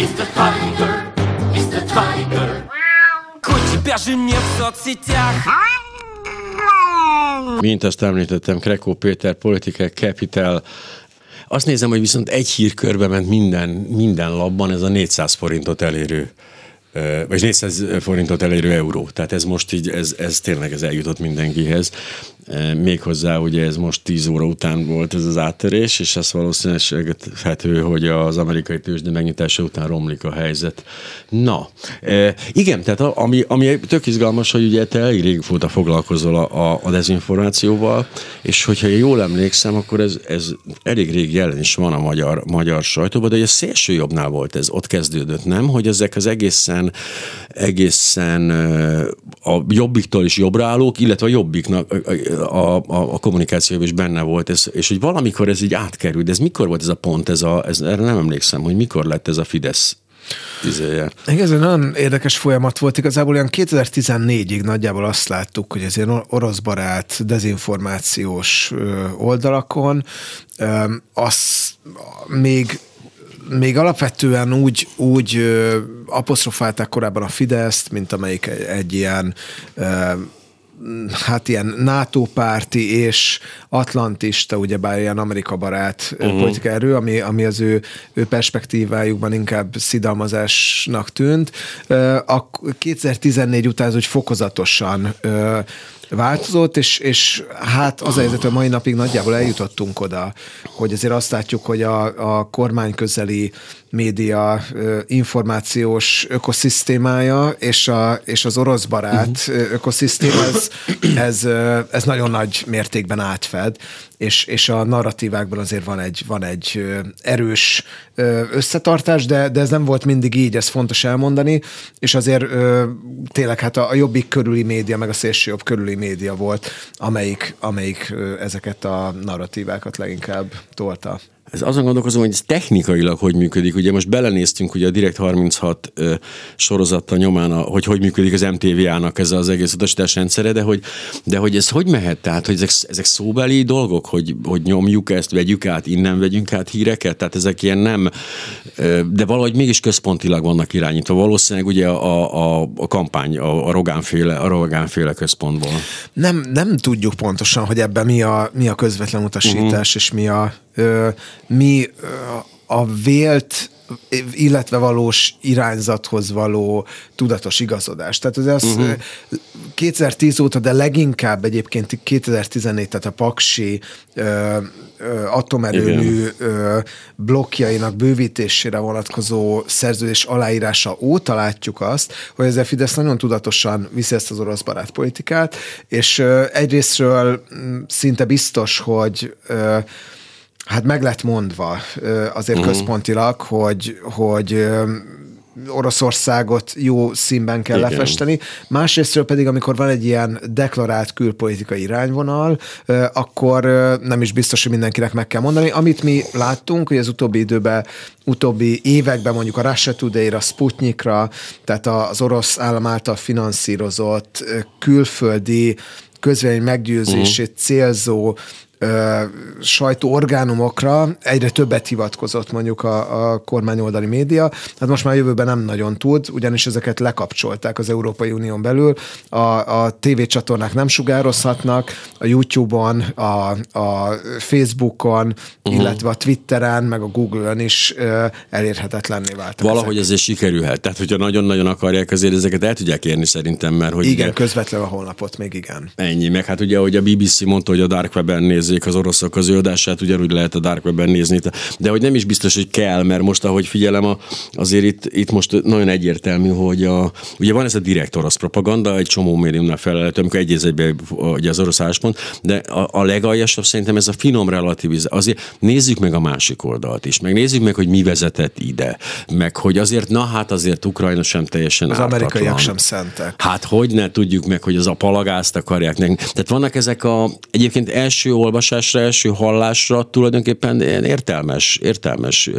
Mr. Tiger, Mr. Tiger. Хоть тебя же нет в соцсетях Mint azt említettem, Krekó Péter, Political Capital, azt nézem, hogy viszont egy hírkörbe ment minden, minden labban ez a 400 forintot elérő vagy 400 forintot elérő euró. Tehát ez most így, ez, ez tényleg ez eljutott mindenkihez. Méghozzá ugye ez most 10 óra után volt ez az áttörés, és ez valószínűsíthető, hogy az amerikai tőzsde megnyitása után romlik a helyzet. Na, igen, tehát ami, ami tök izgalmas, hogy ugye te elég régóta foglalkozol a, a, dezinformációval, és hogyha jól emlékszem, akkor ez, ez elég rég jelen is van a magyar, magyar sajtóban, de ugye a szélső jobbnál volt ez, ott kezdődött, nem? Hogy ezek az egészen, egészen a jobbiktól is jobbra állók, illetve a jobbiknak a, a, a kommunikációban is benne volt, ez, és hogy valamikor ez így átkerült, ez mikor volt ez a pont, ez a, ez, erre nem emlékszem, hogy mikor lett ez a Fidesz izéje. Ez egy nagyon érdekes folyamat volt. Igazából olyan 2014-ig nagyjából azt láttuk, hogy ez ilyen orosz barát, dezinformációs oldalakon, az még még alapvetően úgy, úgy apostrofálták korábban a Fideszt, mint amelyik egy, egy ilyen hát ilyen NATO párti és atlantista, ugyebár ilyen Amerika barát uh-huh. politika erő, ami, ami az ő, ő perspektívájukban inkább szidalmazásnak tűnt. A 2014 után úgy fokozatosan változott, és, és hát az a helyzet, hogy mai napig nagyjából eljutottunk oda, hogy azért azt látjuk, hogy a, a kormány közeli média információs ökoszisztémája és, a, és az orosz barát uh-huh. ökoszisztéma, ez, ez, ez nagyon nagy mértékben átfed, és, és a narratívákban azért van egy, van egy erős összetartás, de, de ez nem volt mindig így, ez fontos elmondani, és azért tényleg hát a, a jobbik körüli média, meg a szélső jobb körüli média volt, amelyik, amelyik ezeket a narratívákat leginkább tolta. Ez azon gondolkozom, hogy ez technikailag hogy működik. Ugye most belenéztünk ugye a Direkt 36 ö, sorozata nyomán, a, hogy hogy működik az MTV-ának ez az egész utasítás rendszere, de hogy, de hogy ez hogy mehet? Tehát, hogy ezek, ezek szóbeli dolgok, hogy, hogy nyomjuk ezt, vegyük át, innen vegyünk át híreket? Tehát ezek ilyen nem, ö, de valahogy mégis központilag vannak irányítva. Valószínűleg ugye a, a, a kampány, a, a Rogánféle, a Rogánféle központból. Nem, nem tudjuk pontosan, hogy ebben mi a, mi a közvetlen utasítás, uh-huh. és mi a, mi a vélt illetve valós irányzathoz való tudatos igazodás. Tehát az, az uh-huh. 2010 óta, de leginkább egyébként 2014, tehát a Paksi ö, ö, atomerőmű ö, blokkjainak bővítésére vonatkozó szerződés aláírása óta látjuk azt, hogy ez a Fidesz nagyon tudatosan viszi ezt az orosz barátpolitikát, és ö, egyrésztről szinte biztos, hogy ö, Hát meg lett mondva azért uh-huh. központilag, hogy, hogy Oroszországot jó színben kell Igen. lefesteni. Másrésztről pedig, amikor van egy ilyen deklarált külpolitikai irányvonal, akkor nem is biztos, hogy mindenkinek meg kell mondani. Amit mi láttunk, hogy az utóbbi időben, utóbbi években mondjuk a Russia Today-ra, Sputnikra, tehát az orosz állam által finanszírozott külföldi közvélemény meggyőzését uh-huh. célzó sajtóorgánumokra egyre többet hivatkozott mondjuk a, a kormányoldali média, hát most már jövőben nem nagyon tud, ugyanis ezeket lekapcsolták az Európai Unión belül, a, a tévécsatornák nem sugározhatnak, a YouTube-on, a, a Facebookon, uh-huh. illetve a Twitteren, meg a Google-ön is uh, elérhetetlenné vált. Valahogy ezek. ezért sikerülhet. Tehát, hogyha nagyon-nagyon akarják, azért ezeket el tudják érni szerintem, mert hogy... Igen, ugye, közvetlenül a honlapot még igen. Ennyi, meg hát ugye, hogy a BBC mondta, hogy a Dark Web-en néz nézzék az oroszok az ő adását, ugyanúgy lehet a Dark Web-en nézni. De hogy nem is biztos, hogy kell, mert most, ahogy figyelem, a, azért itt, itt most nagyon egyértelmű, hogy a, ugye van ez a direkt orosz propaganda, egy csomó médiumnál felelhető, amikor egy egybe ugye az orosz álláspont, de a, a legaljasabb szerintem ez a finom relativizálás. Azért nézzük meg a másik oldalt is, meg nézzük meg, hogy mi vezetett ide, meg hogy azért, na hát azért Ukrajna sem teljesen Az ártatlan. amerikaiak sem szentek. Hát hogy ne tudjuk meg, hogy az a palagázt akarják nekünk. Tehát vannak ezek a egyébként első olvasás olvasásra, első hallásra tulajdonképpen értelmes, értelmes,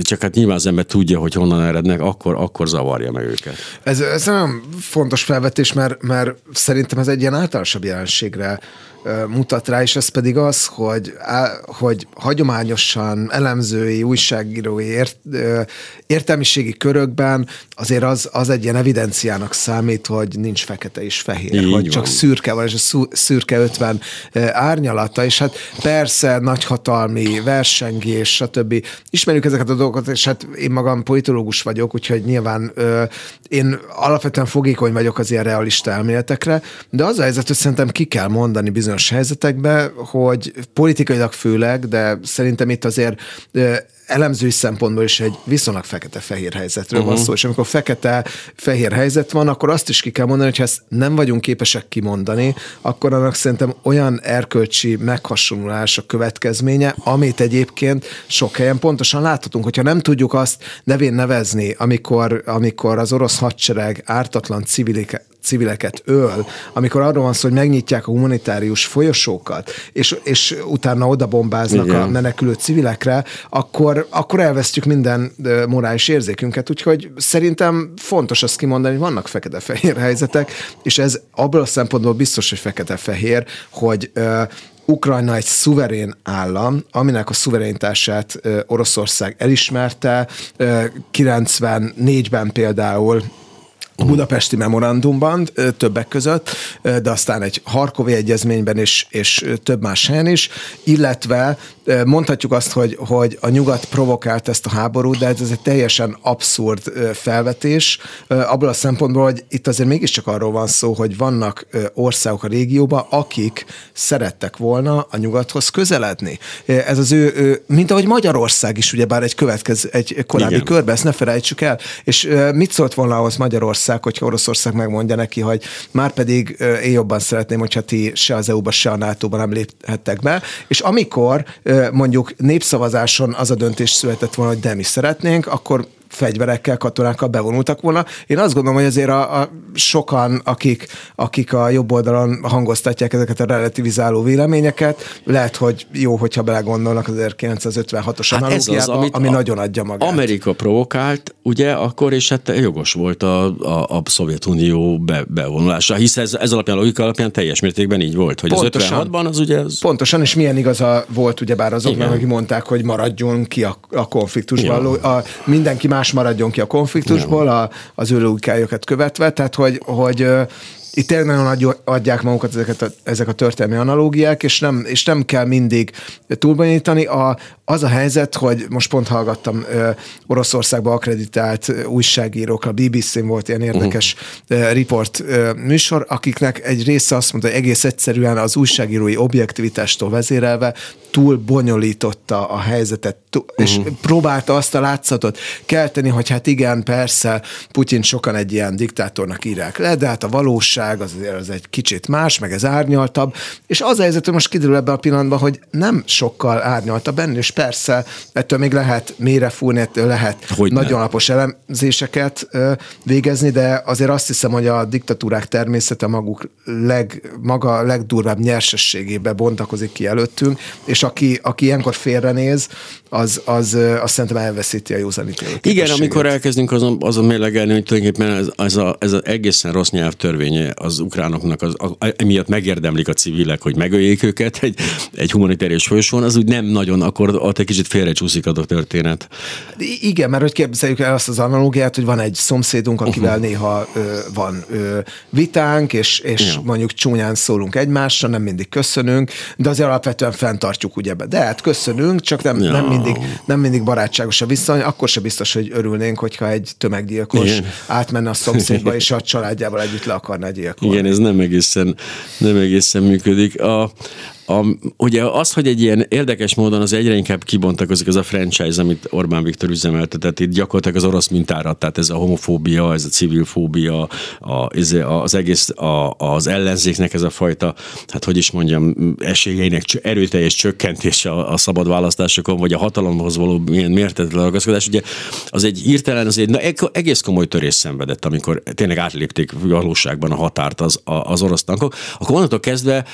csak hát nyilván az ember tudja, hogy honnan erednek, akkor, akkor zavarja meg őket. Ez, ez nagyon fontos felvetés, mert, mert szerintem ez egy ilyen általánosabb jelenségre mutat rá, és ez pedig az, hogy, hogy hagyományosan elemzői, újságírói ért, értelmiségi körökben azért az, az egy ilyen evidenciának számít, hogy nincs fekete és fehér, Így hogy van. csak szürke van, és a szürke 50 árnyalata, és hát persze nagyhatalmi versengés, stb. Ismerjük ezeket a dolgokat, és hát én magam politológus vagyok, úgyhogy nyilván én alapvetően fogékony vagyok az ilyen realista elméletekre, de az a helyzet, hogy szerintem ki kell mondani bizonyos bizonyos helyzetekbe, hogy politikailag főleg, de szerintem itt azért elemzői szempontból is egy viszonylag fekete-fehér helyzetről uh-huh. van szó, és amikor fekete-fehér helyzet van, akkor azt is ki kell mondani, hogy ha ezt nem vagyunk képesek kimondani, akkor annak szerintem olyan erkölcsi meghasonlulás a következménye, amit egyébként sok helyen pontosan láthatunk, hogyha nem tudjuk azt nevén nevezni, amikor, amikor az orosz hadsereg ártatlan civilik, civileket öl, amikor arról van szó, hogy megnyitják a humanitárius folyosókat, és, és utána oda bombáznak Igen. a menekülő civilekre, akkor, akkor elvesztjük minden morális érzékünket. Úgyhogy szerintem fontos azt kimondani, hogy vannak fekete-fehér helyzetek, és ez abból a szempontból biztos, hogy fekete-fehér, hogy Ukrajna egy szuverén állam, aminek a szuverenitását Oroszország elismerte. 94-ben például a budapesti memorandumban többek között, de aztán egy Harkovi egyezményben is, és több más helyen is, illetve mondhatjuk azt, hogy, hogy a nyugat provokált ezt a háborút, de ez egy teljesen abszurd felvetés, abból a szempontból, hogy itt azért mégiscsak arról van szó, hogy vannak országok a régióban, akik szerettek volna a nyugathoz közeledni. Ez az ő, ő mint ahogy Magyarország is ugyebár egy következő, egy korábbi Igen. körbe, ezt ne felejtsük el. És mit szólt volna ahhoz Magyarország? Oroszország, hogyha Oroszország megmondja neki, hogy már pedig én jobban szeretném, hogyha ti se az EU-ba, se a NATO-ba nem léphettek be, és amikor mondjuk népszavazáson az a döntés született volna, hogy de mi szeretnénk, akkor fegyverekkel, katonákkal bevonultak volna. Én azt gondolom, hogy azért a, a sokan, akik, akik a jobb oldalon hangoztatják ezeket a relativizáló véleményeket, lehet, hogy jó, hogyha belegondolnak az 1956-os hát analógiába, az, ami nagyon adja magát. Amerika provokált, ugye, akkor, és hát jogos volt a, a, a Szovjetunió be, bevonulása, hisz ez, ez alapján, a logika alapján teljes mértékben így volt, hogy pontosan, az 56-ban az ugye... Az... Pontosan, és milyen igaza volt ugyebár azoknak, akik mondták, hogy maradjon ki a, a konfliktusban. A, mindenki más más maradjon ki a konfliktusból, a, az ő logikájukat követve, tehát hogy, hogy itt tényleg nagyon adják magukat ezeket a, ezek a történelmi analógiák, és nem, és nem kell mindig túlbonyolítani. A, az a helyzet, hogy most pont hallgattam ö, Oroszországba akreditált újságírók, a BBC-n volt ilyen érdekes uh-huh. riport ö, műsor, akiknek egy része azt mondta, hogy egész egyszerűen az újságírói objektivitástól vezérelve túl bonyolította a helyzetet, túl, uh-huh. és próbálta azt a látszatot kelteni, hogy hát igen, persze, Putyin sokan egy ilyen diktátornak írják le, de hát a valóság az azért az egy kicsit más, meg ez árnyaltabb, és az a helyzet, hogy most kiderül ebben a pillanatban, hogy nem sokkal árnyaltabb ennél, és persze ettől még lehet mélyre fúrni, ettől lehet hogy nagyon ne. alapos elemzéseket végezni, de azért azt hiszem, hogy a diktatúrák természete maguk leg, maga legdurvább nyersességébe bontakozik ki előttünk, és aki, aki ilyenkor félrenéz, az, az, az szerintem elveszíti a józanítélőt. Igen, amikor elkezdünk azon, azon mérlegelni, hogy tulajdonképpen ez, ez, a, ez a egészen rossz nyelvtörvénye az ukránoknak, az, a, emiatt megérdemlik a civilek, hogy megöljék őket egy, egy humanitárius folyosón, az úgy nem nagyon, akkor ott egy kicsit félrecsúszik a történet. Igen, mert hogy képzeljük el azt az analógiát, hogy van egy szomszédunk, akivel uh-huh. néha ö, van ö, vitánk, és, és ja. mondjuk csúnyán szólunk egymásra, nem mindig köszönünk, de azért alapvetően fenntartjuk ugye be. De hát köszönünk, csak nem, ja. nem, mindig, nem mindig barátságos a viszony, akkor se biztos, hogy örülnénk, hogyha egy tömeggyilkos Igen. átmenne a szomszédba, és a családjával együtt le akarna gyilkolni. Igen, ez nem egészen, nem egészen működik. A, a, ugye az, hogy egy ilyen érdekes módon az egyre inkább kibontakozik az a franchise, amit Orbán Viktor üzemeltetett, itt gyakorlatilag az orosz mintára, tehát ez a homofóbia, ez a civil fóbia, a, az egész a, az ellenzéknek ez a fajta, hát hogy is mondjam, esélyeinek erőteljes csökkentése a, a szabad választásokon, vagy a hatalomhoz való milyen mértetlen ragaszkodás, ugye az egy hirtelen, az egy na, egész komoly törés szenvedett, amikor tényleg átlépték valóságban a határt az, az orosz tankok, akkor onnantól kezdve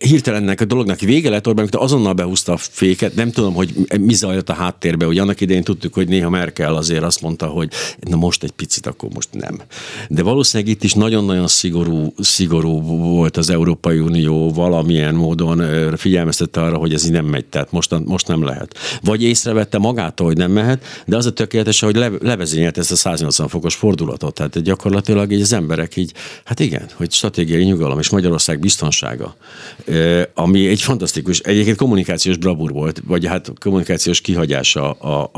hirtelen ennek a dolognak vége lett, Orbán Viktor azonnal behúzta a féket, nem tudom, hogy mi zajlott a háttérbe, hogy annak idején tudtuk, hogy néha Merkel azért azt mondta, hogy na most egy picit, akkor most nem. De valószínűleg itt is nagyon-nagyon szigorú, szigorú volt az Európai Unió valamilyen módon figyelmeztette arra, hogy ez így nem megy, tehát most, most nem lehet. Vagy észrevette magától, hogy nem mehet, de az a tökéletes, hogy le, levezényelt ezt a 180 fokos fordulatot. Tehát gyakorlatilag így az emberek így, hát igen, hogy stratégiai nyugalom és Magyarország biztonsága, ami egy fantasztikus, egyébként kommunikációs bravúr volt, vagy hát kommunikációs kihagyása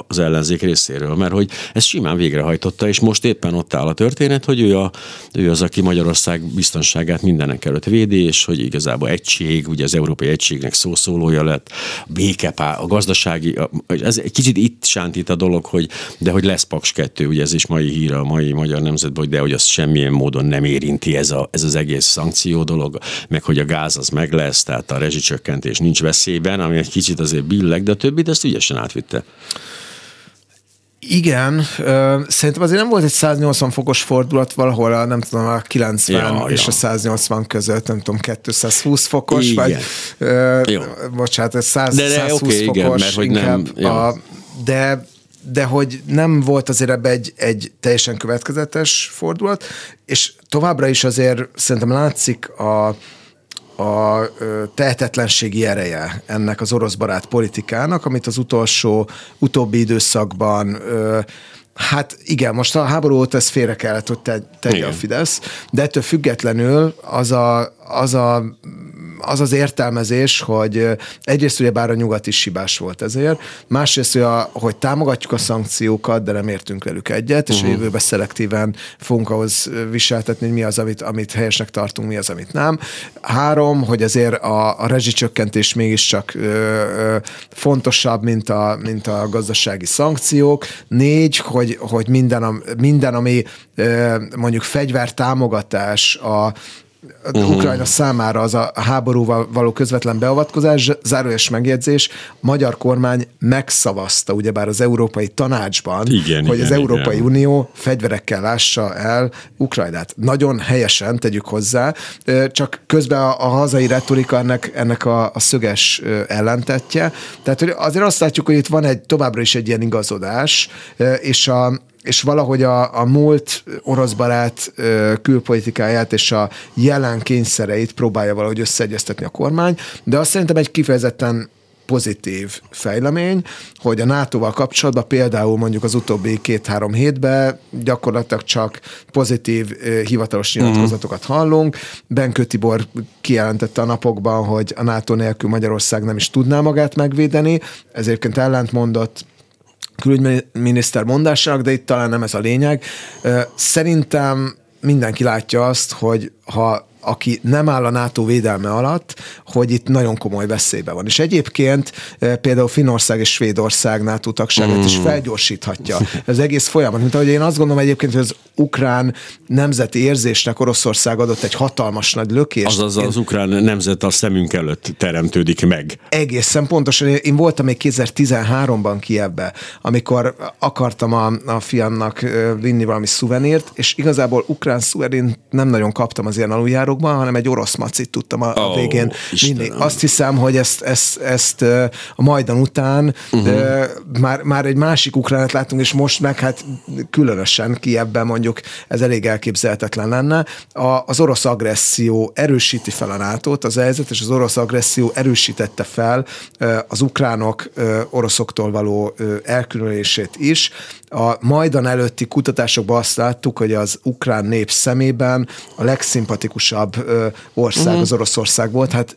az ellenzék részéről, mert hogy ezt simán végrehajtotta, és most éppen ott áll a történet, hogy ő, a, ő az, aki Magyarország biztonságát mindenek előtt védi, és hogy igazából egység, ugye az Európai Egységnek szószólója lett, békepá, a gazdasági, ez egy kicsit itt sántít a dolog, hogy de hogy lesz Paks 2, ugye ez is mai hír a mai magyar nemzetben, de hogy az semmilyen módon nem érinti ez, a, ez az egész szankció dolog, meg hogy a gáz az meg lesz, tehát a rezsicsökkentés nincs veszélyben, ami egy kicsit azért billeg, de a többit ezt ügyesen átvitte. Igen, szerintem azért nem volt egy 180 fokos fordulat valahol a, nem tudom, a 90 ja, és ja. a 180 között, nem tudom, 220 fokos, igen. vagy Jó. bocsánat, ez 100, de, de 120 okay, fokos igen, mert, hogy. Nem, ja. a, de de hogy nem volt azért ebbe egy, egy teljesen következetes fordulat, és továbbra is azért szerintem látszik a, a tehetetlenségi ereje ennek az orosz barát politikának, amit az utolsó, utóbbi időszakban Hát igen, most a háború óta ez félre kellett, hogy tegye a Fidesz, de ettől függetlenül az a, az a az az értelmezés, hogy egyrészt ugye bár a nyugat is hibás volt ezért, másrészt, hogy, a, hogy támogatjuk a szankciókat, de nem értünk velük egyet, és uh-huh. a jövőben szelektíven fogunk ahhoz viseltetni, hogy mi az, amit, amit helyesnek tartunk, mi az, amit nem. Három, hogy azért a, a rezsicsökkentés mégiscsak ö, ö, fontosabb, mint a, mint a gazdasági szankciók. Négy, hogy, hogy minden, minden ami ö, mondjuk fegyvertámogatás, a, uh-huh. Ukrajna számára az a háborúval való közvetlen beavatkozás, zárójeles megjegyzés, a magyar kormány megszavazta, ugyebár az Európai Tanácsban, igen, hogy igen, az Európai igen. Unió fegyverekkel lássa el Ukrajnát. Nagyon helyesen tegyük hozzá, csak közben a, a hazai retorika ennek, ennek a, a szöges ellentetje. Tehát hogy azért azt látjuk, hogy itt van egy továbbra is egy ilyen igazodás, és a, és valahogy a, a múlt orosz barát külpolitikáját és a jelen kényszereit próbálja valahogy összeegyeztetni a kormány, de azt szerintem egy kifejezetten pozitív fejlemény, hogy a NATO-val kapcsolatban például mondjuk az utóbbi két-három hétben gyakorlatilag csak pozitív hivatalos mhm. nyilatkozatokat hallunk. Benkő Tibor kijelentette a napokban, hogy a NATO nélkül Magyarország nem is tudná magát megvédeni, ezért ellent mondott külügyminiszter mondásának, de itt talán nem ez a lényeg. Szerintem mindenki látja azt, hogy ha aki nem áll a NATO védelme alatt, hogy itt nagyon komoly veszélybe van. És egyébként e, például Finnország és Svédország NATO tagságát mm. is felgyorsíthatja az egész folyamat. Mint ahogy én azt gondolom egyébként, hogy az ukrán nemzeti érzésnek Oroszország adott egy hatalmas nagy lökést. Azaz az, az ukrán nemzet a szemünk előtt teremtődik meg. Egészen pontosan. Én voltam még 2013-ban Kievbe, amikor akartam a, a fiamnak vinni valami szuvenírt, és igazából ukrán szuvenint nem nagyon kaptam az ilyen aluljáró árokban, hanem egy orosz macit tudtam a, oh, a végén vinni. Azt hiszem, hogy ezt, ezt, ezt a Majdan után uh-huh. már, már egy másik ukránat látunk, és most meg hát különösen ki ebben mondjuk ez elég elképzelhetetlen lenne. A, az orosz agresszió erősíti fel a nato az helyzet, és az orosz agresszió erősítette fel az ukránok oroszoktól való elkülönülését is. A Majdan előtti kutatásokban azt láttuk, hogy az ukrán nép szemében a legszimpatikusabb legfontosabb ország uh-huh. az Oroszország volt. Hát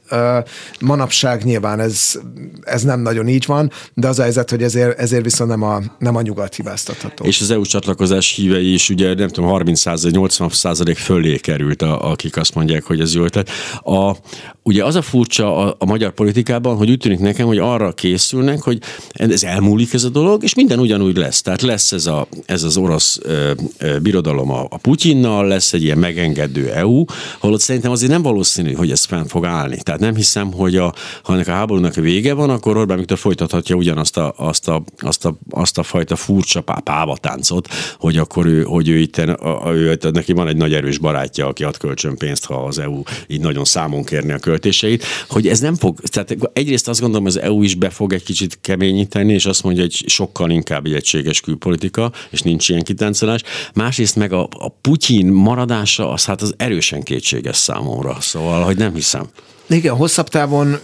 manapság nyilván ez, ez nem nagyon így van, de az a helyzet, hogy ezért, ezért viszont nem a, nem a nyugat hibáztatható. És az EU csatlakozás hívei is ugye nem tudom, 30 80 százalék fölé került, a, akik azt mondják, hogy ez jó ötlet. A, ugye az a furcsa a, a magyar politikában, hogy úgy tűnik nekem, hogy arra készülnek, hogy ez elmúlik ez a dolog, és minden ugyanúgy lesz. Tehát lesz ez, a, ez az orosz ö, ö, birodalom a, a Putyinnal, lesz egy ilyen megengedő EU, holott szerintem azért nem valószínű, hogy ez fenn fog állni. Tehát nem hiszem, hogy a, ha ennek a háborúnak vége van, akkor Orbán Viktor folytathatja ugyanazt a, azt a, azt a, azt a fajta furcsa pávatáncot, hogy akkor ő, hogy ő itt, a, ő, neki van egy nagy erős barátja, aki ad kölcsön pénzt, ha az EU így nagyon számon kérni a költéseit, hogy ez nem fog, tehát egyrészt azt gondolom, az EU is be fog egy kicsit keményíteni, és azt mondja, hogy sokkal inkább egy egységes külpolitika, és nincs ilyen kitáncolás. Másrészt meg a, a Putyin maradása, az hát az erősen kétséges számomra, szóval, hogy nem hiszem. Igen, hosszabb távon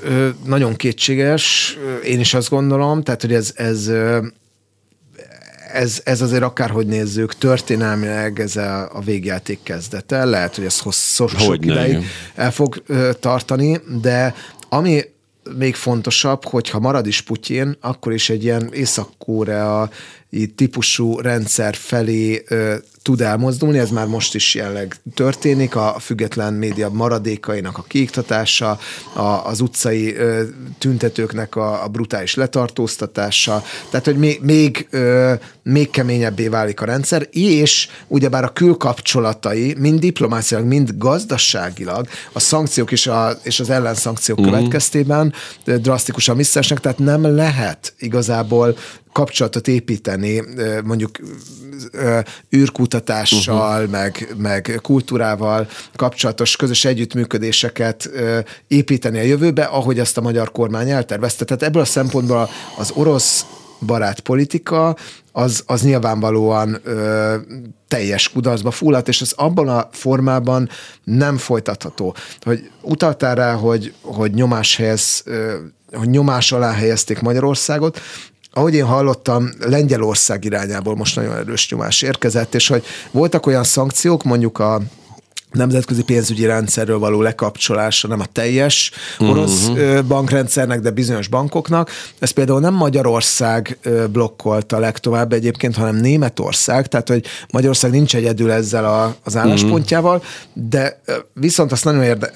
nagyon kétséges, én is azt gondolom, tehát hogy ez, ez ez, ez azért akárhogy nézzük, történelmileg ez a, a végjáték kezdete, lehet, hogy ez hosszos, sok ideig el fog ö, tartani, de ami még fontosabb, hogyha marad is Putyin, akkor is egy ilyen Észak-Korea típusú rendszer felé ö, tud elmozdulni, ez már most is jelenleg történik, a független média maradékainak a kiiktatása, a, az utcai ö, tüntetőknek a, a brutális letartóztatása, tehát hogy még, még, ö, még keményebbé válik a rendszer, és ugyebár a külkapcsolatai mind diplomáciailag, mind gazdaságilag a szankciók és, a, és az ellenszankciók mm-hmm. következtében drasztikusan visszaesnek, tehát nem lehet igazából kapcsolatot építeni, mondjuk űrkutatással, uh-huh. meg, meg kultúrával kapcsolatos közös együttműködéseket építeni a jövőbe, ahogy azt a magyar kormány eltervezte. Tehát ebből a szempontból az orosz barát politika, az, az nyilvánvalóan ö, teljes kudarcba fulladt, és ez abban a formában nem folytatható. Hogy utaltál rá, hogy, hogy nyomás helyez, ö, hogy nyomás alá helyezték Magyarországot, ahogy én hallottam, Lengyelország irányából most nagyon erős nyomás érkezett, és hogy voltak olyan szankciók, mondjuk a nemzetközi pénzügyi rendszerről való lekapcsolása, nem a teljes orosz uh-huh. bankrendszernek, de bizonyos bankoknak. Ez például nem Magyarország blokkolta legtovább egyébként, hanem Németország, tehát hogy Magyarország nincs egyedül ezzel a, az álláspontjával, uh-huh. de viszont azt nagyon érde,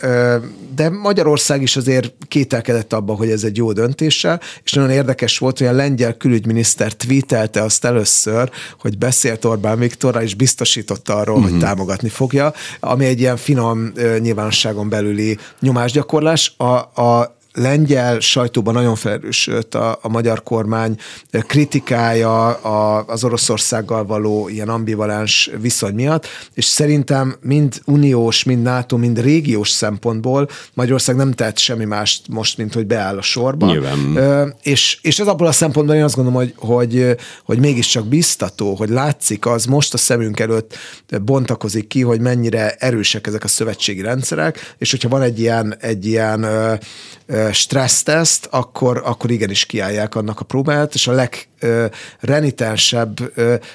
de Magyarország is azért kételkedett abban, hogy ez egy jó döntéssel, és nagyon érdekes volt, hogy a lengyel külügyminiszter tweetelte azt először, hogy beszélt Orbán Viktorra, és biztosította arról, uh-huh. hogy támogatni fogja, ami ami egy ilyen finom nyilvánosságon belüli nyomásgyakorlás. A, a lengyel sajtóban nagyon felerősödött a, a magyar kormány kritikája a, az Oroszországgal való ilyen ambivalens viszony miatt, és szerintem mind uniós, mind NATO, mind régiós szempontból Magyarország nem tett semmi mást most, mint hogy beáll a sorba. Nyilván. Ö, és, és ez abból a szempontból én azt gondolom, hogy, hogy, hogy mégiscsak biztató, hogy látszik az most a szemünk előtt bontakozik ki, hogy mennyire erősek ezek a szövetségi rendszerek, és hogyha van egy ilyen, egy ilyen stresszteszt, akkor, akkor igenis kiállják annak a próbáját, és a legrenitensebb,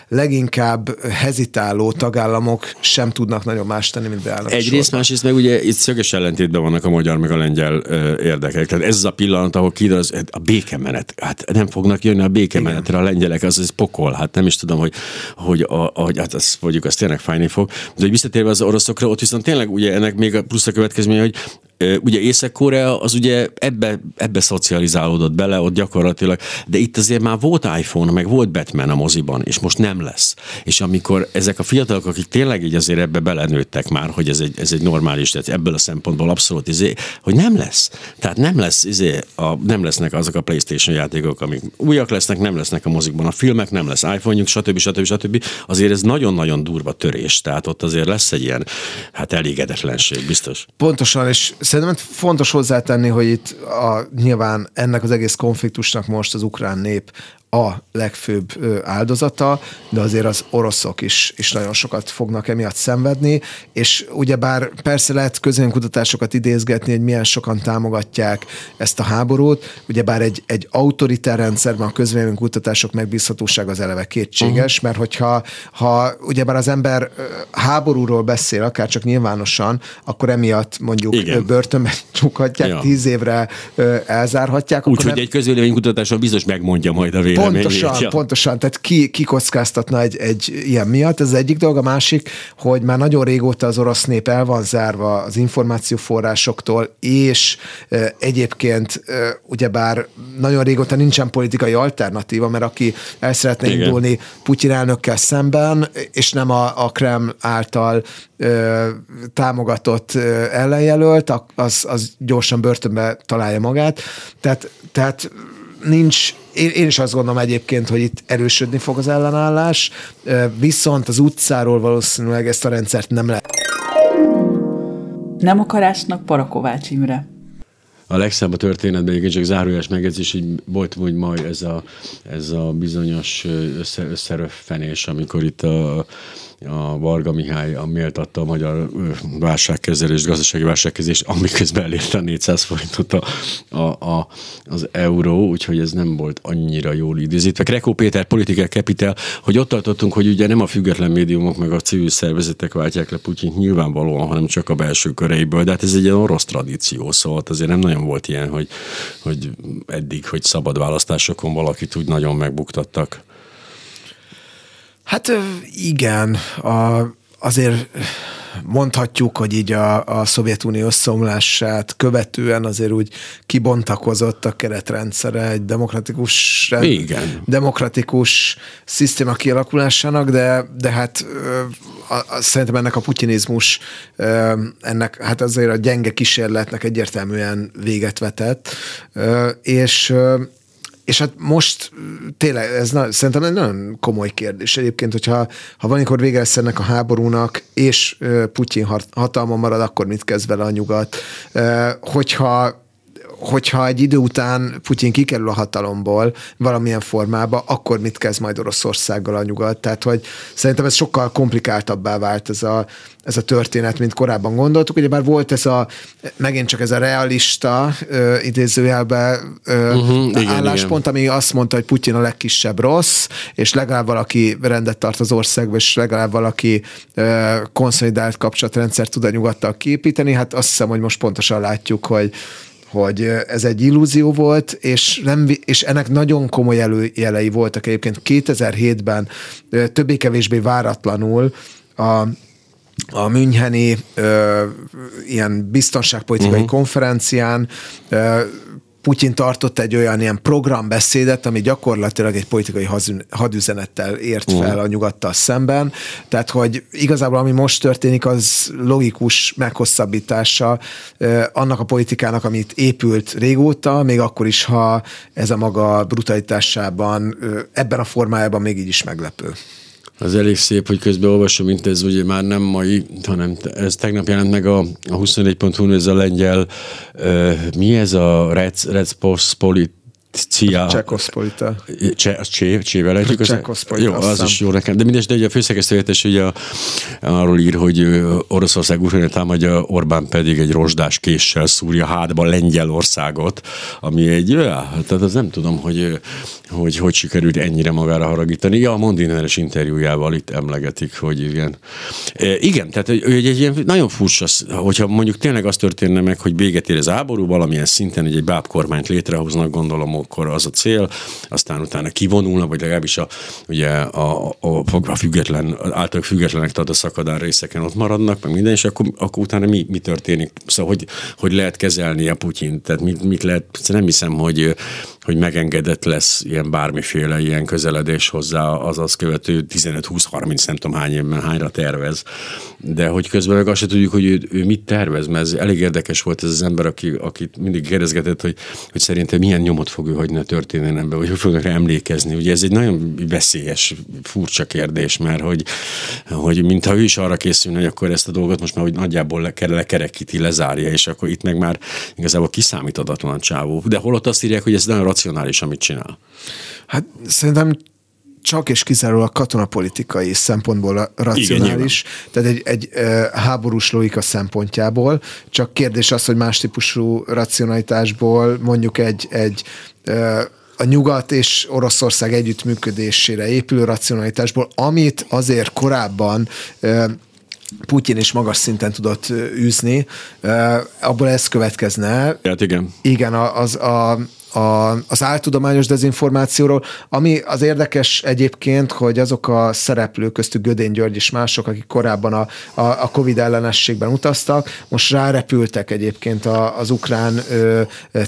leginkább hezitáló tagállamok sem tudnak nagyon más tenni, mint beállnak. Egyrészt, másrészt meg ugye itt szöges ellentétben vannak a magyar meg a lengyel érdekek. Tehát ez az a pillanat, ahol kiderül az, a békemenet. Hát nem fognak jönni a békemenetre a lengyelek, az, az pokol. Hát nem is tudom, hogy, hogy, a, hogy hát azt mondjuk, az tényleg fájni fog. De hogy visszatérve az oroszokra, ott viszont tényleg ugye ennek még a plusz a következménye, hogy ugye Észak-Korea az ugye ebbe, ebbe szocializálódott bele, ott gyakorlatilag, de itt azért már volt iPhone, meg volt Batman a moziban, és most nem lesz. És amikor ezek a fiatalok, akik tényleg így azért ebbe belenőttek már, hogy ez egy, ez egy normális, tehát ebből a szempontból abszolút izé, hogy nem lesz. Tehát nem lesz, izé, a, nem lesznek azok a PlayStation játékok, amik újak lesznek, nem lesznek a mozikban a filmek, nem lesz iPhone-juk, stb. stb. stb. Azért ez nagyon-nagyon durva törés, tehát ott azért lesz egy ilyen hát elégedetlenség, biztos. Pontosan, és Szerintem fontos hozzátenni, hogy itt a, nyilván ennek az egész konfliktusnak most az ukrán nép a legfőbb áldozata, de azért az oroszok is, is nagyon sokat fognak emiatt szenvedni, és ugyebár persze lehet közönkutatásokat idézgetni, hogy milyen sokan támogatják ezt a háborút, ugyebár egy, egy autoritár rendszerben a közvéleménykutatások megbízhatóság az eleve kétséges, uh-huh. mert hogyha ha ugyebár az ember háborúról beszél, akár csak nyilvánosan, akkor emiatt mondjuk Igen. börtönbe csukhatják, ja. tíz évre elzárhatják. Úgyhogy nem... egy közvéleménykutatásról biztos megmondja majd a vélemény Pontosan, ja. pontosan. Tehát ki, ki kockáztatna egy, egy ilyen miatt. Ez egyik dolog. A másik, hogy már nagyon régóta az orosz nép el van zárva az információforrásoktól, és e, egyébként e, ugyebár nagyon régóta nincsen politikai alternatíva, mert aki el szeretne Igen. indulni Putyin elnökkel szemben, és nem a, a Kreml által ö, támogatott ö, ellenjelölt, az, az gyorsan börtönbe találja magát. Tehát, tehát nincs, én, én is azt gondolom egyébként, hogy itt erősödni fog az ellenállás, viszont az utcáról valószínűleg ezt a rendszert nem lehet. Nem akarásnak Parakovács Imre. a legszebb a történetben, egyébként csak zárójeles megjegyzés, hogy volt hogy majd ez a, ez a bizonyos össze, összeröffenés, amikor itt a a Varga Mihály a méltatta a magyar válságkezelést, gazdasági válságkezelést, amiközben elérte a 400 forintot a, a, a, az euró, úgyhogy ez nem volt annyira jól idézítve. Krekó Péter, Political Capital, hogy ott tartottunk, hogy ugye nem a független médiumok meg a civil szervezetek váltják le Putyint nyilvánvalóan, hanem csak a belső köreiből, de hát ez egy ilyen orosz tradíció, szóval azért nem nagyon volt ilyen, hogy, hogy eddig, hogy szabad választásokon valakit úgy nagyon megbuktattak. Hát igen, a, azért mondhatjuk, hogy így a, a Szovjetunió összeomlását követően azért úgy kibontakozott a keretrendszere egy demokratikus, Igen. demokratikus szisztéma kialakulásának, de, de hát a, a, szerintem ennek a putinizmus ennek hát azért a gyenge kísérletnek egyértelműen véget vetett, és és hát most tényleg ez na, szerintem egy nagyon komoly kérdés egyébként, hogyha ha valamikor vége lesz ennek a háborúnak, és Putyin hatalma marad, akkor mit kezd vele a nyugat? Hogyha hogyha egy idő után Putyin kikerül a hatalomból valamilyen formába, akkor mit kezd majd Oroszországgal a nyugat? Tehát, hogy szerintem ez sokkal komplikáltabbá vált ez a, ez a történet, mint korábban gondoltuk. Ugye bár volt ez a, megint csak ez a realista ö, idézőjelbe ö, uh-huh, álláspont, igen. ami azt mondta, hogy Putyin a legkisebb rossz, és legalább valaki rendet tart az országba, és legalább valaki ö, konszolidált kapcsolatrendszert tud a nyugattal képíteni. Hát azt hiszem, hogy most pontosan látjuk, hogy hogy ez egy illúzió volt, és, nem, és ennek nagyon komoly előjelei voltak egyébként 2007-ben többé-kevésbé váratlanul a a Müncheni ö, ilyen biztonságpolitikai uh-huh. konferencián ö, Putyin tartott egy olyan ilyen programbeszédet, ami gyakorlatilag egy politikai hadüzenettel ért fel uh. a nyugattal szemben. Tehát, hogy igazából ami most történik, az logikus meghosszabbítása annak a politikának, amit épült régóta, még akkor is, ha ez a maga brutalitásában, ebben a formájában még így is meglepő. Az elég szép, hogy közben olvasom, mint ez ugye már nem mai, hanem ez tegnap jelent meg a, a 24.hu, ez a lengyel, uh, mi ez a Rec, Recpospolit Cia. Csekoszpolita. Cse, az csé, csével ejtjük. Jó, az is jó nekem. De mindes, de ugye a főszerkesztőjetes ugye arról ír, hogy Oroszország Ukrajna támadja, Orbán pedig egy rozsdás késsel szúrja hátba Lengyelországot, ami egy, ja, tehát az nem tudom, hogy hogy hogy sikerült ennyire magára haragítani. Ja, a Mondineres interjújával itt emlegetik, hogy igen. E, igen, tehát egy, egy ilyen nagyon furcsa, hogyha mondjuk tényleg az történne meg, hogy véget ér az háború, valamilyen szinten egy, egy bábkormányt létrehoznak, gondolom, akkor az a cél, aztán utána kivonulnak, vagy legalábbis a, ugye a, a, a független, által függetlenek tart a szakadár részeken ott maradnak, meg minden, és akkor, akkor utána mi, mi történik? Szóval, hogy, hogy lehet kezelni a Putyin, tehát mit, mit lehet, nem hiszem, hogy hogy megengedett lesz ilyen bármiféle ilyen közeledés hozzá az azt követő 15-20-30 nem tudom hány évben hányra tervez. De hogy közben meg azt se tudjuk, hogy ő, ő mit tervez, mert ez elég érdekes volt ez az ember, aki, akit mindig kérdezgetett, hogy, hogy szerintem milyen nyomot fog ő hagyni a történelembe, vagy hogy fognak rá emlékezni. Ugye ez egy nagyon veszélyes, furcsa kérdés, mert hogy, hogy mintha ő is arra készülne, hogy akkor ezt a dolgot most már hogy nagyjából le, lekerekíti, lezárja, és akkor itt meg már igazából kiszámíthatatlan a csávó. De holott azt írják, hogy ez nagyon racionális, amit csinál. Hát szerintem csak és kizárólag katonapolitikai szempontból racionális, Igen, tehát egy, egy háborús logika szempontjából, csak kérdés az, hogy más típusú racionalitásból mondjuk egy, egy a nyugat és Oroszország együttműködésére épülő racionalitásból, amit azért korábban Putyin is magas szinten tudott űzni, abból ez következne. Hát igen. Igen, az a, a, az áltudományos dezinformációról, ami az érdekes egyébként, hogy azok a szereplők köztük Gödény György és mások, akik korábban a, a, a Covid ellenességben utaztak, most rárepültek egyébként a, az ukrán ö,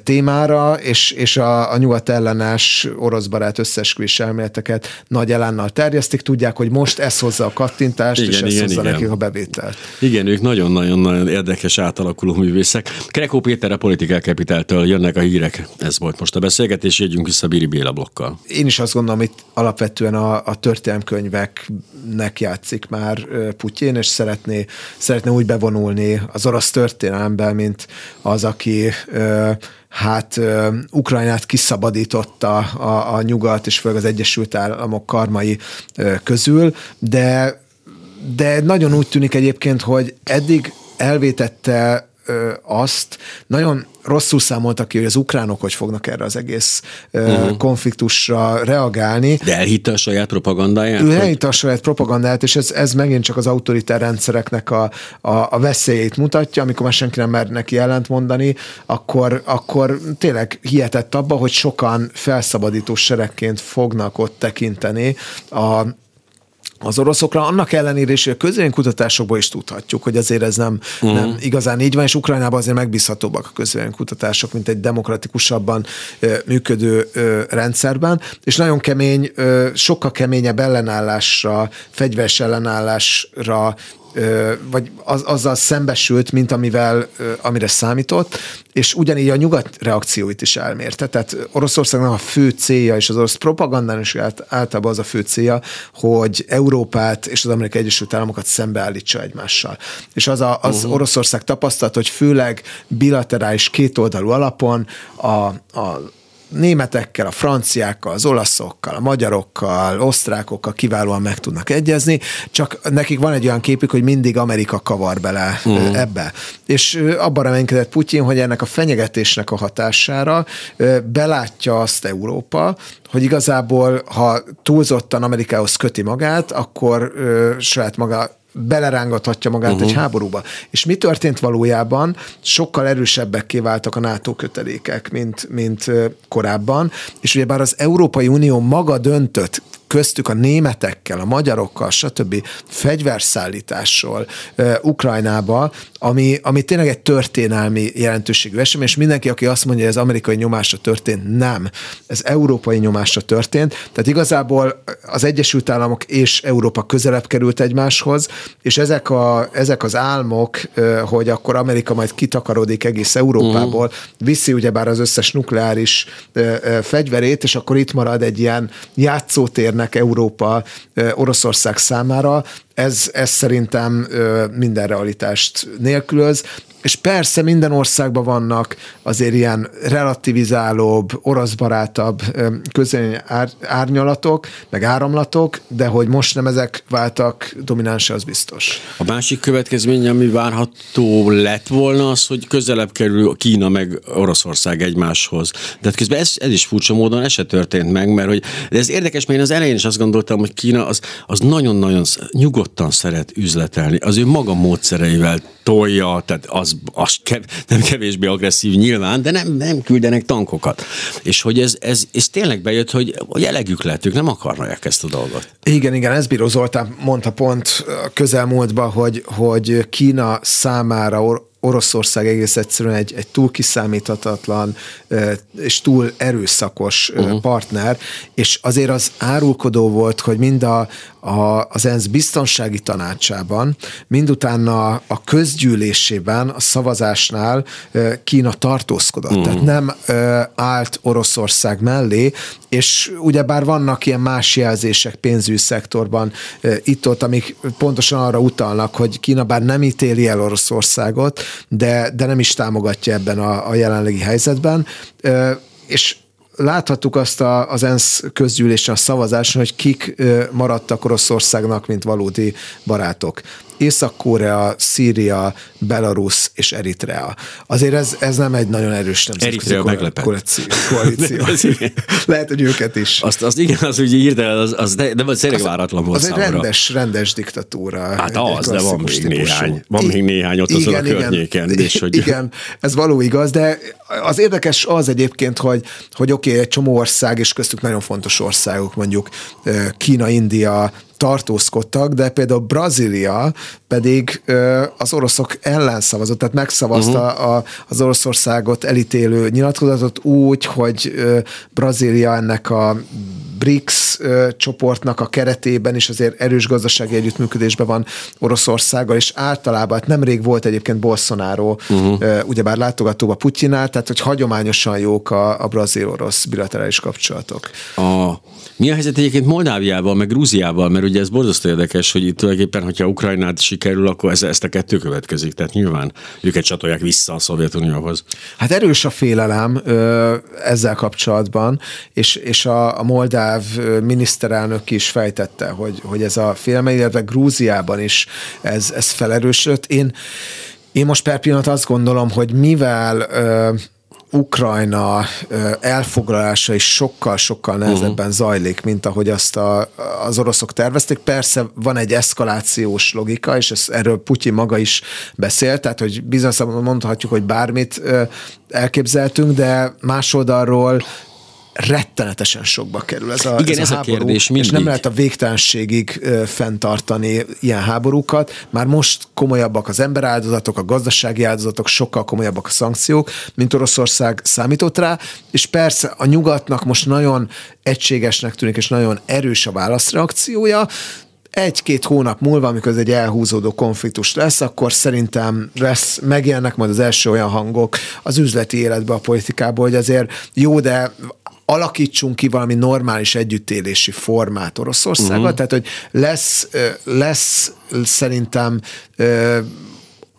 témára, és, és a, a nyugat ellenes orosz barát összesküvés elméleteket nagy elánnal terjesztik, tudják, hogy most ez hozza a kattintást, igen, és ez igen, hozza igen. nekik a bevételt. Igen, ők nagyon-nagyon-nagyon érdekes átalakuló művészek. Krekó Péter a Political Capital-től jönnek a hírek, ez volt volt most a beszélgetés, jegyünk vissza Biri Béla blokkal. Én is azt gondolom, hogy alapvetően a, a történelmkönyveknek játszik már Putyin, és szeretné, szeretné úgy bevonulni az orosz történelembe, mint az, aki hát Ukrajnát kiszabadította a, a nyugat, és főleg az Egyesült Államok karmai közül, de de nagyon úgy tűnik egyébként, hogy eddig elvétette azt, nagyon rosszul számoltak ki, hogy az ukránok hogy fognak erre az egész uh-huh. konfliktusra reagálni. De elhitte a saját propagandáját? Ő elhitte a saját propagandáját, és ez, ez megint csak az autoritár rendszereknek a, a, a veszélyét mutatja, amikor már senki nem mer neki ellent mondani, akkor, akkor tényleg hihetett abba, hogy sokan felszabadító seregként fognak ott tekinteni a, az oroszokra, annak ellenére is, hogy a közvéleménykutatásokból is tudhatjuk, hogy azért ez nem, uh-huh. nem igazán így van, és Ukrajnában azért megbízhatóbbak a közvéleménykutatások, mint egy demokratikusabban ö, működő ö, rendszerben, és nagyon kemény, ö, sokkal keményebb ellenállásra, fegyveres ellenállásra vagy az, azzal szembesült, mint amivel, amire számított, és ugyanígy a nyugat reakcióit is elmérte. Tehát Oroszországnak a fő célja, és az orosz propagandán is általában az a fő célja, hogy Európát és az Amerikai Egyesült Államokat szembeállítsa egymással. És az, a, az uh-huh. Oroszország tapasztalat, hogy főleg bilaterális kétoldalú alapon a, a németekkel, a franciákkal, az olaszokkal, a magyarokkal, osztrákokkal kiválóan meg tudnak egyezni, csak nekik van egy olyan képük, hogy mindig Amerika kavar bele uh-huh. ebbe. És abban reménykedett Putyin, hogy ennek a fenyegetésnek a hatására belátja azt Európa, hogy igazából, ha túlzottan Amerikához köti magát, akkor saját maga belerángathatja magát uh-huh. egy háborúba. És mi történt valójában? Sokkal erősebbek váltak a NATO kötelékek, mint, mint korábban, és ugyebár az Európai Unió maga döntött köztük a németekkel, a magyarokkal, stb. fegyverszállításról uh, Ukrajnába, ami, ami tényleg egy történelmi jelentőségű esemény, és mindenki, aki azt mondja, hogy ez amerikai nyomásra történt, nem. Ez európai nyomásra történt. Tehát igazából az Egyesült Államok és Európa közelebb került egymáshoz, és ezek, a, ezek az álmok, hogy akkor Amerika majd kitakarodik egész Európából, uh-huh. viszi ugyebár az összes nukleáris fegyverét, és akkor itt marad egy ilyen játszótér ennek Európa Oroszország számára, ez, ez szerintem minden realitást nélkülöz, és persze minden országban vannak azért ilyen relativizálóbb, oroszbarátabb közöny árnyalatok, meg áramlatok, de hogy most nem ezek váltak dominánsra, az biztos. A másik következmény, ami várható lett volna, az, hogy közelebb kerül Kína meg Oroszország egymáshoz. De hát közben ez, ez is furcsa módon ez se történt meg, mert hogy de ez érdekes, mert én az elején is azt gondoltam, hogy Kína az, az nagyon-nagyon nyugodtan szeret üzletelni. Az ő maga módszereivel tolja, tehát az, az kev, nem kevésbé agresszív nyilván, de nem, nem küldenek tankokat. És hogy ez, ez, ez tényleg bejött, hogy, hogy elegük lett, ők nem akarnak ezt a dolgot. Igen, igen, ez Bíró Zoltán mondta pont közelmúltban, hogy, hogy Kína számára Oroszország egész egyszerűen egy, egy túl kiszámíthatatlan és túl erőszakos uh-huh. partner, és azért az árulkodó volt, hogy mind a, a, az ENSZ biztonsági tanácsában, mind utána a közgyűlésében, a szavazásnál Kína tartózkodott. Uh-huh. Tehát nem állt Oroszország mellé, és ugyebár vannak ilyen más jelzések pénzügyi szektorban itt-ott, amik pontosan arra utalnak, hogy Kína bár nem ítéli el Oroszországot, de, de nem is támogatja ebben a, a jelenlegi helyzetben. És láthattuk azt a, az ENSZ közgyűlésen a szavazáson, hogy kik maradtak Oroszországnak, mint valódi barátok. Észak-Korea, Szíria, Belarus és Eritrea. Azért ez, ez nem egy nagyon erős nemzetközi koalíció. koalíció. Lehet, hogy őket is. Azt, az igen, az úgy írta, az, az de, de az tényleg váratlan volt Az egy rendes, rendes diktatúra. Hát az, de van még néhány. Van még néhány ott azon a környéken. És hogy... Igen, ez való igaz, de az érdekes az egyébként, hogy, hogy oké, okay, egy csomó ország, és köztük nagyon fontos országok, mondjuk Kína, India, tartózkodtak, de például Brazília pedig az oroszok ellen szavazott, tehát megszavazta uh-huh. a, az Oroszországot elítélő nyilatkozatot úgy, hogy Brazília ennek a BRICS csoportnak a keretében is azért erős gazdasági együttműködésben van Oroszországgal, és általában, hát nemrég volt egyébként Bolsonaro, uh-huh. ugyebár látogatóba Putyinál, tehát hogy hagyományosan jók a, a brazil-orosz bilaterális kapcsolatok. A, mi a helyzet egyébként Moldáviával, meg Grúziával, mert ugye ez borzasztó érdekes, hogy itt tulajdonképpen, hogyha Ukrajnát sikerül, akkor ez, ezt a kettő következik. Tehát nyilván őket csatolják vissza a Szovjetunióhoz. Hát erős a félelem ö, ezzel kapcsolatban, és, és a, a moldáv miniszterelnök is fejtette, hogy, hogy ez a félelem, illetve Grúziában is ez, ez felerősödött. Én, én most per pillanat azt gondolom, hogy mivel ö, Ukrajna elfoglalása is sokkal-sokkal nehezebben uh-huh. zajlik, mint ahogy azt a, az oroszok tervezték. Persze van egy eszkalációs logika, és ez, erről Putyin maga is beszélt, tehát hogy bizonyos mondhatjuk, hogy bármit elképzeltünk, de más oldalról rettenetesen sokba kerül ez a, Igen, ez a, ez háború, a kérdés mindig. és nem lehet a végtelenségig fenntartani ilyen háborúkat. Már most komolyabbak az emberáldozatok, a gazdasági áldozatok, sokkal komolyabbak a szankciók, mint Oroszország számított rá, és persze a nyugatnak most nagyon egységesnek tűnik, és nagyon erős a válaszreakciója, egy-két hónap múlva, amikor ez egy elhúzódó konfliktus lesz, akkor szerintem lesz, megjelennek majd az első olyan hangok az üzleti életbe, a politikából, hogy azért jó, de alakítsunk ki valami normális együttélési formát Oroszországgal, uh-huh. tehát hogy lesz, lesz szerintem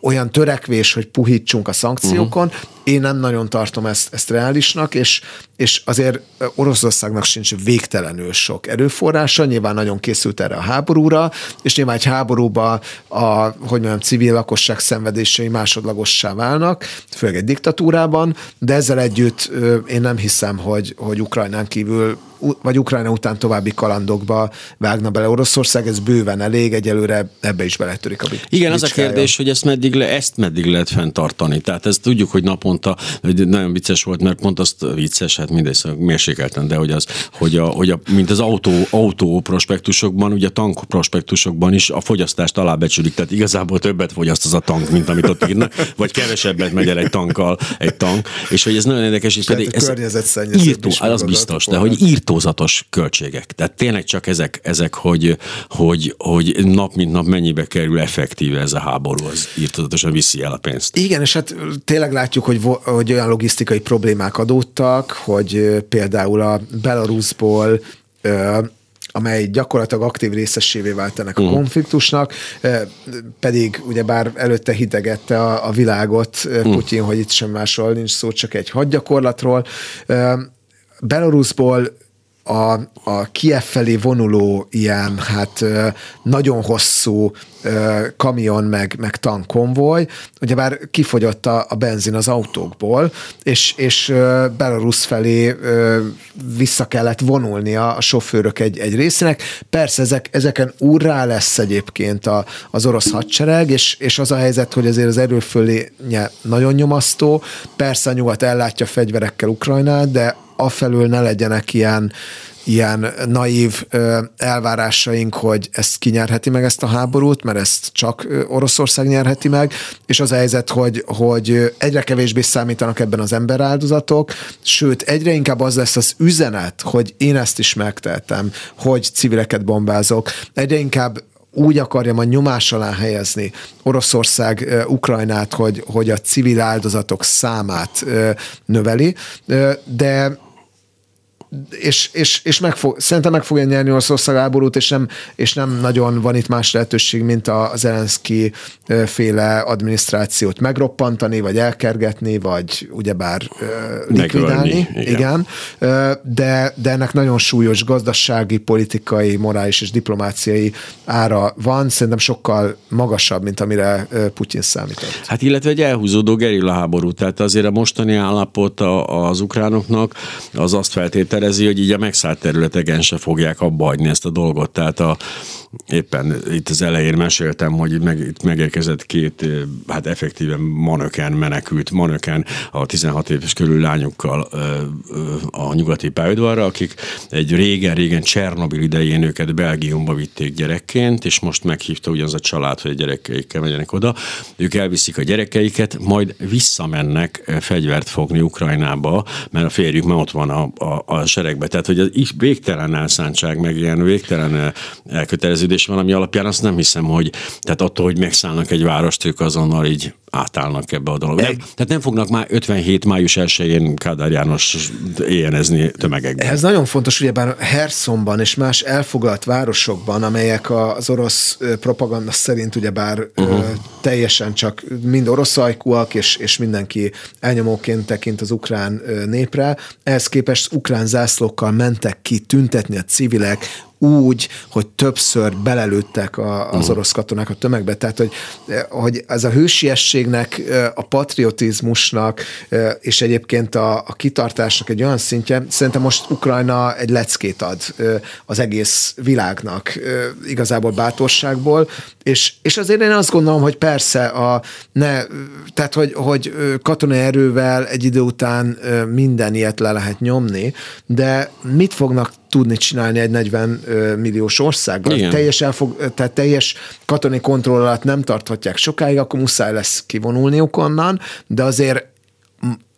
olyan törekvés, hogy puhítsunk a szankciókon. Uh-huh. Én nem nagyon tartom ezt, ezt reálisnak, és, és azért Oroszországnak sincs végtelenül sok erőforrása, nyilván nagyon készült erre a háborúra, és nyilván egy háborúba a, hogy mondjam, civil lakosság szenvedései másodlagossá válnak, főleg egy diktatúrában, de ezzel együtt én nem hiszem, hogy, hogy Ukrajnán kívül vagy Ukrajna után további kalandokba vágna bele Oroszország, ez bőven elég, egyelőre ebbe is beletörik a bit. Igen, az a kérdés, hogy ezt meddig, le, ezt meddig lehet fenntartani. Tehát ezt tudjuk, hogy naponta, hogy nagyon vicces volt, mert pont azt vicces, hát mindegy, szóval mérsékelten, de hogy az, hogy, a, hogy a, mint az autó, autó prospektusokban, ugye a tank prospektusokban is a fogyasztást alábecsülik, tehát igazából többet fogyaszt az a tank, mint amit ott írnak, vagy kevesebbet megy el egy tankkal egy tank, és hogy ez nagyon érdekes, és pedig ez írtó, az biztos, de hogy írtó írtózatos költségek. Tehát tényleg csak ezek, ezek hogy, hogy, hogy nap mint nap mennyibe kerül effektíve ez a háború, az írtózatosan viszi el a pénzt. Igen, és hát tényleg látjuk, hogy, hogy olyan logisztikai problémák adódtak, hogy például a Belarusból amely gyakorlatilag aktív részessévé vált ennek a uh konfliktusnak, pedig ugyebár előtte hidegette a, a világot uh Putyin, hogy itt sem másról nincs szó, csak egy hadgyakorlatról. Belarusból a, a Kiev felé vonuló ilyen hát nagyon hosszú kamion meg, meg tankkonvoj, ugyebár kifogyott a, a benzin az autókból, és, és Belarus felé vissza kellett vonulni a, a sofőrök egy, egy részének. Persze ezek, ezeken úrrá lesz egyébként a, az orosz hadsereg, és, és az a helyzet, hogy azért az erőfölénye nagyon nyomasztó. Persze a nyugat ellátja fegyverekkel Ukrajnát, de afelől ne legyenek ilyen ilyen naív elvárásaink, hogy ezt kinyerheti meg ezt a háborút, mert ezt csak Oroszország nyerheti meg, és az a helyzet, hogy, hogy egyre kevésbé számítanak ebben az emberáldozatok, sőt, egyre inkább az lesz az üzenet, hogy én ezt is megtehetem, hogy civileket bombázok, egyre inkább úgy akarja majd nyomás alá helyezni Oroszország Ukrajnát, hogy, hogy a civil áldozatok számát növeli, de és, és, és meg fog, szerintem meg fogja nyerni Oroszország háborút, és nem, és nem nagyon van itt más lehetőség, mint a Zelenszky féle adminisztrációt megroppantani, vagy elkergetni, vagy ugyebár likvidálni. Megölni, igen. igen. De, de ennek nagyon súlyos gazdasági, politikai, morális és diplomáciai ára van, szerintem sokkal magasabb, mint amire Putyin számított. Hát illetve egy elhúzódó gerilla háború, tehát azért a mostani állapot az ukránoknak az azt feltétel feltételezi, hogy így a megszállt területeken se fogják abba hagyni ezt a dolgot. Tehát a, éppen itt az elején meséltem, hogy meg, itt megérkezett két, hát effektíven manöken menekült, manöken a 16 éves körül lányokkal a nyugati pályaudvarra, akik egy régen-régen Csernobil idején őket Belgiumba vitték gyerekként, és most meghívta ugyanaz a család, hogy a gyerekeikkel menjenek oda. Ők elviszik a gyerekeiket, majd visszamennek fegyvert fogni Ukrajnába, mert a férjük már ott van a, a, a seregbe. Tehát, hogy az végtelen elszántság, meg ilyen végtelen elköteleződés van, ami alapján azt nem hiszem, hogy tehát attól, hogy megszállnak egy várost, ők azonnal így átállnak ebbe a dologba. Nem, tehát nem fognak már 57. május 1-én Kádár János éjjenezni tömegekben. Ez nagyon fontos, ugyebár Herszonban és más elfoglalt városokban, amelyek az orosz propaganda szerint ugyebár uh-huh. teljesen csak mind orosz ajkúak, és, és mindenki elnyomóként tekint az ukrán népre. Ehhez képest ukrán zászlókkal mentek ki tüntetni a civilek, úgy, hogy többször belelőttek a, az mhm. orosz katonák a tömegbe. Tehát, hogy, hogy ez a hősiességnek, a patriotizmusnak, és egyébként a, a kitartásnak egy olyan szintje, szerintem most Ukrajna egy leckét ad az egész világnak igazából bátorságból, és, és azért én azt gondolom, hogy persze a ne, tehát hogy, hogy katonai erővel egy idő után minden ilyet le lehet nyomni, de mit fognak tudni csinálni egy 40 milliós országgal. Igen. Teljes, elfog, tehát teljes katonai kontroll alatt nem tarthatják sokáig, akkor muszáj lesz kivonulniuk onnan, de azért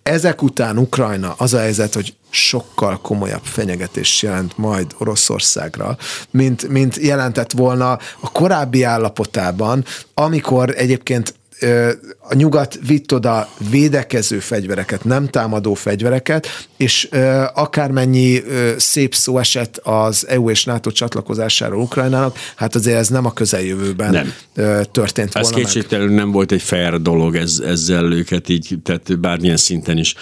ezek után Ukrajna az a helyzet, hogy sokkal komolyabb fenyegetés jelent majd Oroszországra, mint, mint jelentett volna a korábbi állapotában, amikor egyébként a nyugat vitt oda védekező fegyvereket, nem támadó fegyvereket, és akármennyi szép szó esett az EU és NATO csatlakozásáról Ukrajnának, hát azért ez nem a közeljövőben nem. történt volna Ez kétségtelenül nem volt egy fair dolog ez, ezzel őket így, tehát bármilyen szinten is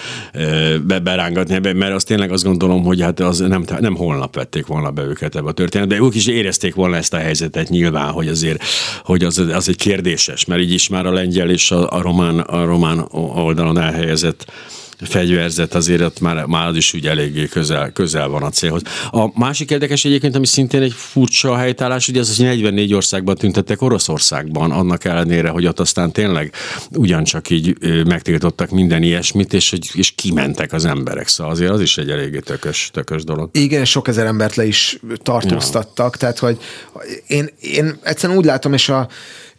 be, berángatni, mert azt tényleg azt gondolom, hogy hát az nem, nem holnap vették volna be őket ebbe a történetbe, de ők is érezték volna ezt a helyzetet nyilván, hogy azért, hogy az, az egy kérdéses, mert így is már a lengyel és a, a román, a román oldalon elhelyezett fegyverzet azért ott már, már az is úgy eléggé közel, közel van a célhoz. A másik érdekes egyébként, ami szintén egy furcsa helytállás, ugye az, hogy 44 országban tüntettek Oroszországban, annak ellenére, hogy ott aztán tényleg ugyancsak így megtiltottak minden ilyesmit, és, és kimentek az emberek. Szóval azért az is egy eléggé tökös, tökös dolog. Igen, sok ezer embert le is tartóztattak, ja. tehát hogy én, én egyszerűen úgy látom, és, a,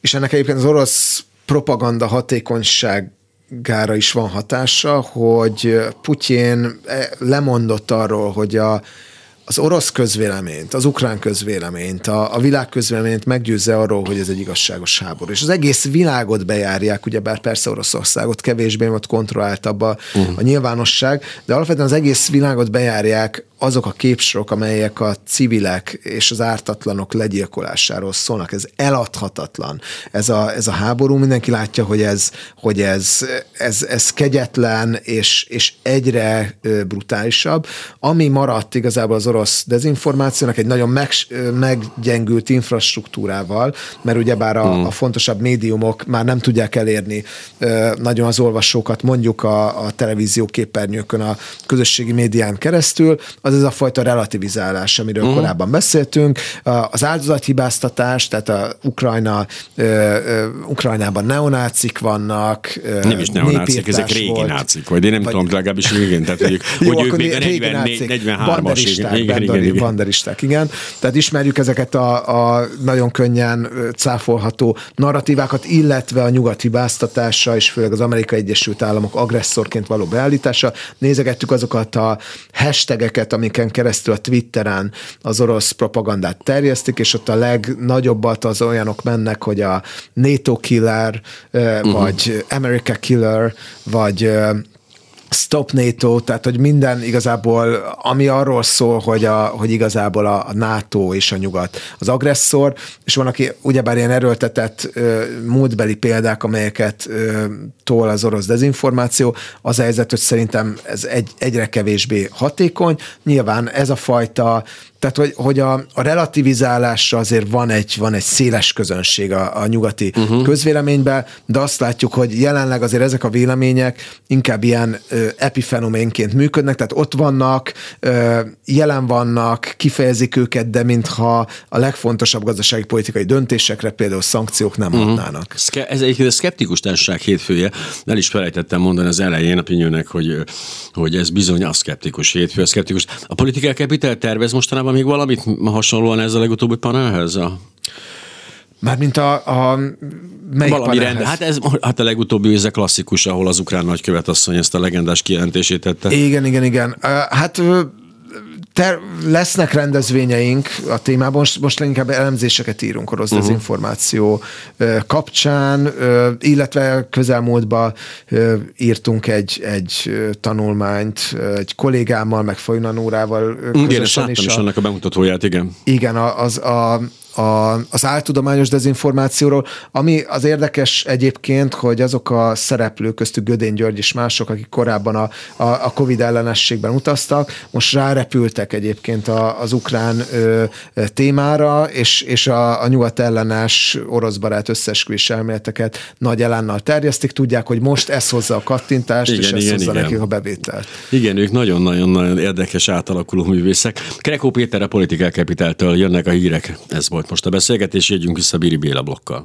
és ennek egyébként az orosz propaganda hatékonyság gára is van hatása, hogy Putyin eh, lemondott arról, hogy a, az orosz közvéleményt, az ukrán közvéleményt, a, a világ közvéleményt meggyőzze arról, hogy ez egy igazságos háború. És az egész világot bejárják, ugyebár persze Oroszországot kevésbé ott kontrolláltabb a, uh-huh. a nyilvánosság, de alapvetően az egész világot bejárják azok a képsorok, amelyek a civilek és az ártatlanok legyilkolásáról szólnak. Ez eladhatatlan. Ez a, ez a háború, mindenki látja, hogy ez, hogy ez, ez, ez kegyetlen és, és egyre brutálisabb. Ami maradt igazából az orosz dezinformációnak egy nagyon meg, meggyengült infrastruktúrával, mert ugyebár a, hmm. a fontosabb médiumok már nem tudják elérni nagyon az olvasókat, mondjuk a, a televízió képernyőkön, a közösségi médián keresztül, az ez a fajta relativizálás, amiről uh-huh. korábban beszéltünk. Az áldozathibáztatás, tehát a Ukrajna, Ukrajnában neonácik vannak. Nem is neonácik, ezek régi volt, nácik, vagy én nem vagy, tudom, legalábbis igen, tehát hogy, Jó, hogy ők még a 43-as. Igen, igen, igen, banderisták, igen. Tehát ismerjük ezeket a, a nagyon könnyen cáfolható narratívákat, illetve a nyugat hibáztatása, és főleg az Amerikai Egyesült Államok agresszorként való beállítása. Nézegettük azokat a hashtageket, amiken keresztül a Twitteren az orosz propagandát terjesztik, és ott a legnagyobbat az olyanok mennek, hogy a NATO killer, uh-huh. vagy America killer, vagy Stop NATO, tehát hogy minden igazából, ami arról szól, hogy, a, hogy igazából a, a NATO és a nyugat az agresszor, és van, aki ugyebár ilyen erőltetett múltbeli példák, amelyeket tól az orosz dezinformáció, az a helyzet, hogy szerintem ez egy, egyre kevésbé hatékony. Nyilván ez a fajta tehát, hogy, hogy a, a relativizálásra azért van egy, van egy széles közönség a, a nyugati uh-huh. közvéleményben, de azt látjuk, hogy jelenleg azért ezek a vélemények inkább ilyen ö, epifenoménként működnek, tehát ott vannak, ö, jelen vannak, kifejezik őket, de mintha a legfontosabb gazdasági politikai döntésekre, például szankciók nem uh-huh. hatnának. Ez egy szkeptikus társaság hétfője. El is felejtettem mondani az elején a Pinyőnek, hogy, hogy ez bizony a szkeptikus hétfő, a szkeptikus. A politikai kapital tervez mostanában még valamit hasonlóan ez a legutóbbi panelhez? A... Mármint a, a melyik Valami rend, hát ez hát a legutóbbi ez a klasszikus, ahol az ukrán nagykövet asszony ezt a legendás kijelentését tette. Igen, igen, igen. Hát ter- lesznek rendezvényeink a témában, most, most leginkább elemzéseket írunk orosz uh-huh. dezinformáció ö, kapcsán, illetve közelmúltban írtunk egy, egy tanulmányt egy kollégámmal, meg Folynan órával Igen, láttam is, a, annak a bemutatóját, igen. Igen, az a, a, az áltudományos dezinformációról, ami az érdekes egyébként, hogy azok a szereplők, köztük Gödény György és mások, akik korábban a, a, a Covid ellenességben utaztak, most rárepültek egyébként a, az ukrán ö, témára, és, és a, a nyugat ellenes orosz barát összesküvés elméleteket nagy elánnal terjesztik, tudják, hogy most ez hozza a kattintást, igen, és ez igen, hozza igen. nekik a bevételt. Igen, ők nagyon-nagyon-nagyon érdekes átalakuló művészek. Krekó Péter a Political Capital-től jönnek a hírek. Ez volt volt most a beszélgetés, jegyünk vissza Biri Béla blokkal.